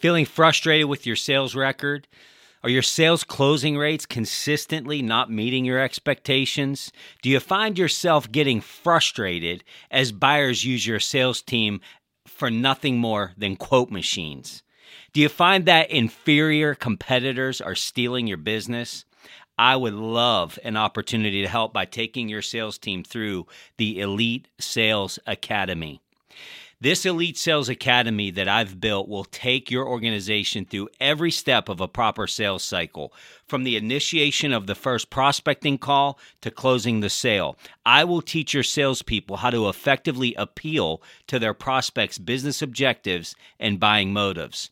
Feeling frustrated with your sales record? Are your sales closing rates consistently not meeting your expectations? Do you find yourself getting frustrated as buyers use your sales team for nothing more than quote machines? Do you find that inferior competitors are stealing your business? I would love an opportunity to help by taking your sales team through the Elite Sales Academy. This Elite Sales Academy that I've built will take your organization through every step of a proper sales cycle, from the initiation of the first prospecting call to closing the sale. I will teach your salespeople how to effectively appeal to their prospects' business objectives and buying motives.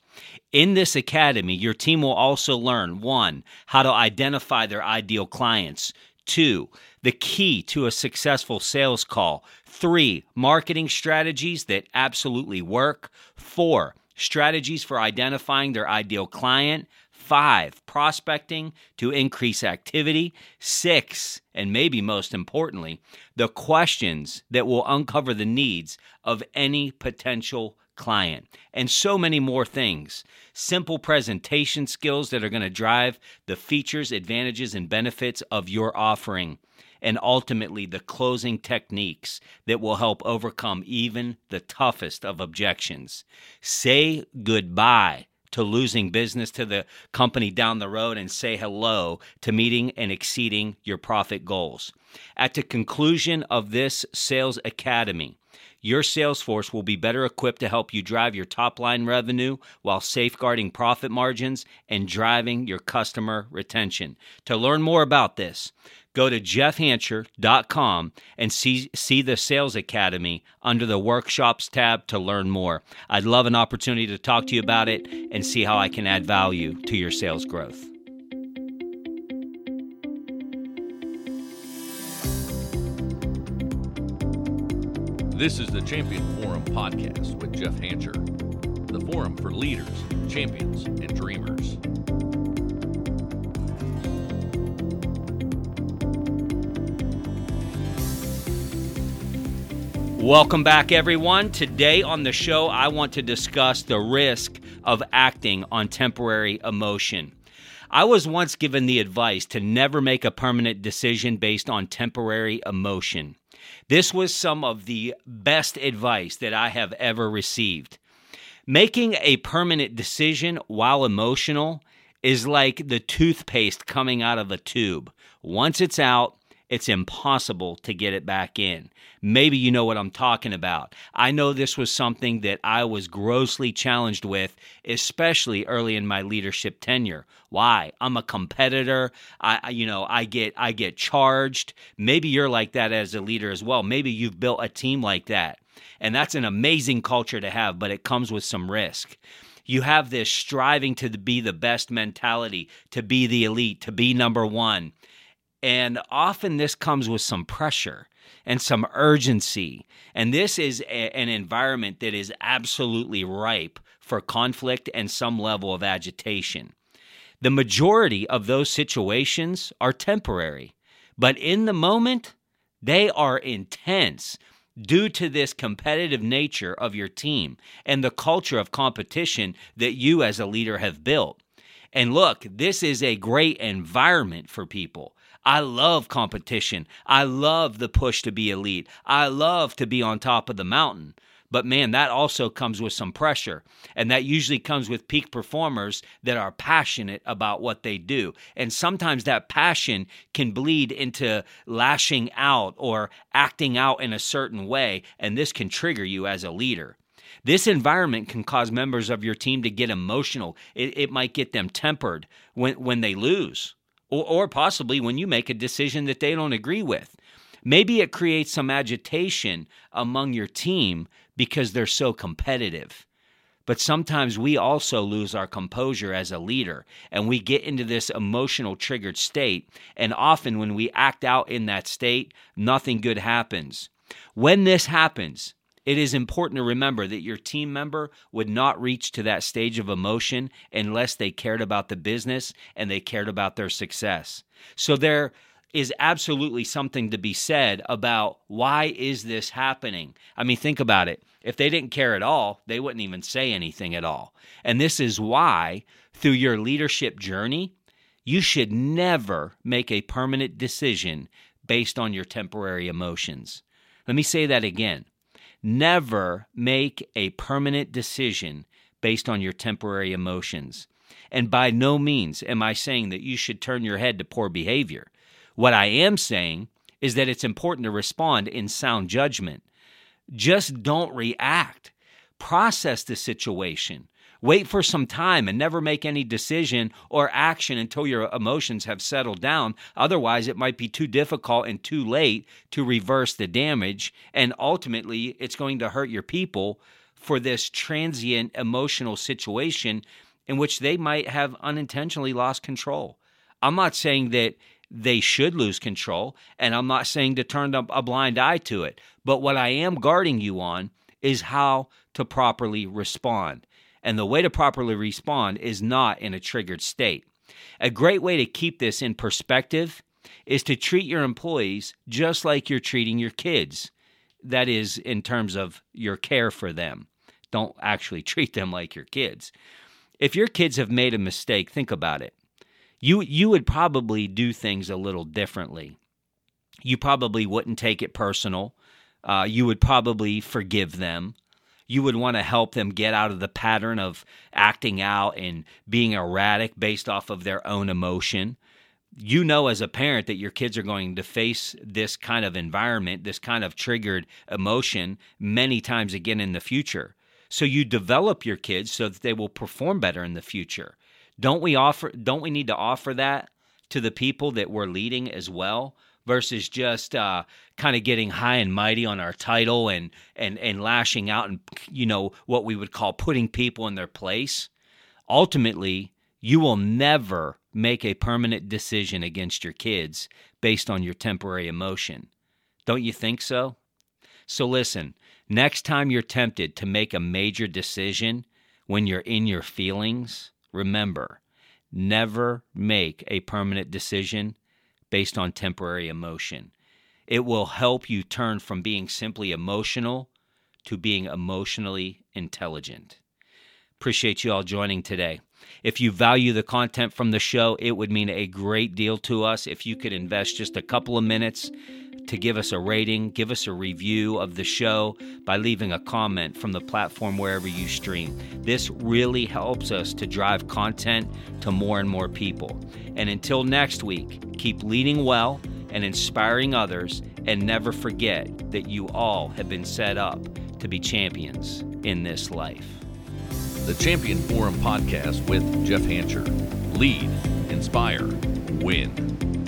In this academy, your team will also learn one, how to identify their ideal clients, two, the key to a successful sales call. Three, marketing strategies that absolutely work. Four, strategies for identifying their ideal client. Five, prospecting to increase activity. Six, and maybe most importantly, the questions that will uncover the needs of any potential client, and so many more things. Simple presentation skills that are going to drive the features, advantages, and benefits of your offering and ultimately the closing techniques that will help overcome even the toughest of objections. Say goodbye to losing business to the company down the road and say hello to meeting and exceeding your profit goals. At the conclusion of this sales academy, your sales force will be better equipped to help you drive your top line revenue while safeguarding profit margins and driving your customer retention. To learn more about this, go to jeffhancher.com and see, see the Sales Academy under the Workshops tab to learn more. I'd love an opportunity to talk to you about it and see how I can add value to your sales growth. This is the Champion Forum podcast with Jeff Hancher, the forum for leaders, champions, and dreamers. Welcome back, everyone. Today on the show, I want to discuss the risk of acting on temporary emotion. I was once given the advice to never make a permanent decision based on temporary emotion. This was some of the best advice that I have ever received. Making a permanent decision while emotional is like the toothpaste coming out of a tube. Once it's out, it's impossible to get it back in. Maybe you know what I'm talking about. I know this was something that I was grossly challenged with, especially early in my leadership tenure. Why? I'm a competitor. I you know, I get I get charged. Maybe you're like that as a leader as well. Maybe you've built a team like that. And that's an amazing culture to have, but it comes with some risk you have this striving to be the best mentality, to be the elite, to be number one. And often this comes with some pressure and some urgency. And this is a, an environment that is absolutely ripe for conflict and some level of agitation. The majority of those situations are temporary, but in the moment, they are intense due to this competitive nature of your team and the culture of competition that you as a leader have built. And look, this is a great environment for people. I love competition. I love the push to be elite. I love to be on top of the mountain. But man, that also comes with some pressure. And that usually comes with peak performers that are passionate about what they do. And sometimes that passion can bleed into lashing out or acting out in a certain way. And this can trigger you as a leader. This environment can cause members of your team to get emotional. It, it might get them tempered when, when they lose or, or possibly when you make a decision that they don't agree with. Maybe it creates some agitation among your team because they're so competitive. But sometimes we also lose our composure as a leader and we get into this emotional triggered state. And often, when we act out in that state, nothing good happens. When this happens, it is important to remember that your team member would not reach to that stage of emotion unless they cared about the business and they cared about their success. So there is absolutely something to be said about why is this happening? I mean, think about it. If they didn't care at all, they wouldn't even say anything at all. And this is why through your leadership journey, you should never make a permanent decision based on your temporary emotions. Let me say that again. Never make a permanent decision based on your temporary emotions. And by no means am I saying that you should turn your head to poor behavior. What I am saying is that it's important to respond in sound judgment. Just don't react. Process the situation. Wait for some time and never make any decision or action until your emotions have settled down. Otherwise, it might be too difficult and too late to reverse the damage. And ultimately, it's going to hurt your people for this transient emotional situation in which they might have unintentionally lost control. I'm not saying that they should lose control, and I'm not saying to turn a blind eye to it. But what I am guarding you on is how to properly respond. And the way to properly respond is not in a triggered state. A great way to keep this in perspective is to treat your employees just like you're treating your kids. That is, in terms of your care for them. Don't actually treat them like your kids. If your kids have made a mistake, think about it. You you would probably do things a little differently. You probably wouldn't take it personal. Uh, you would probably forgive them. You would want to help them get out of the pattern of acting out and being erratic based off of their own emotion. You know, as a parent, that your kids are going to face this kind of environment, this kind of triggered emotion many times again in the future. So you develop your kids so that they will perform better in the future. Don't we offer don't we need to offer that to the people that we're leading as well versus just uh, kind of getting high and mighty on our title and and and lashing out and you know what we would call putting people in their place. Ultimately you will never make a permanent decision against your kids based on your temporary emotion. Don't you think so? So listen next time you're tempted to make a major decision when you're in your feelings remember, never make a permanent decision based on temporary emotion. It will help you turn from being simply emotional to being emotionally intelligent. Appreciate you all joining today. If you value the content from the show, it would mean a great deal to us if you could invest just a couple of minutes to give us a rating, give us a review of the show by leaving a comment from the platform wherever you stream. This really helps us to drive content to more and more people. And until next week, keep leading well and inspiring others, and never forget that you all have been set up to be champions in this life. The Champion Forum podcast with Jeff Hancher. Lead, inspire, win.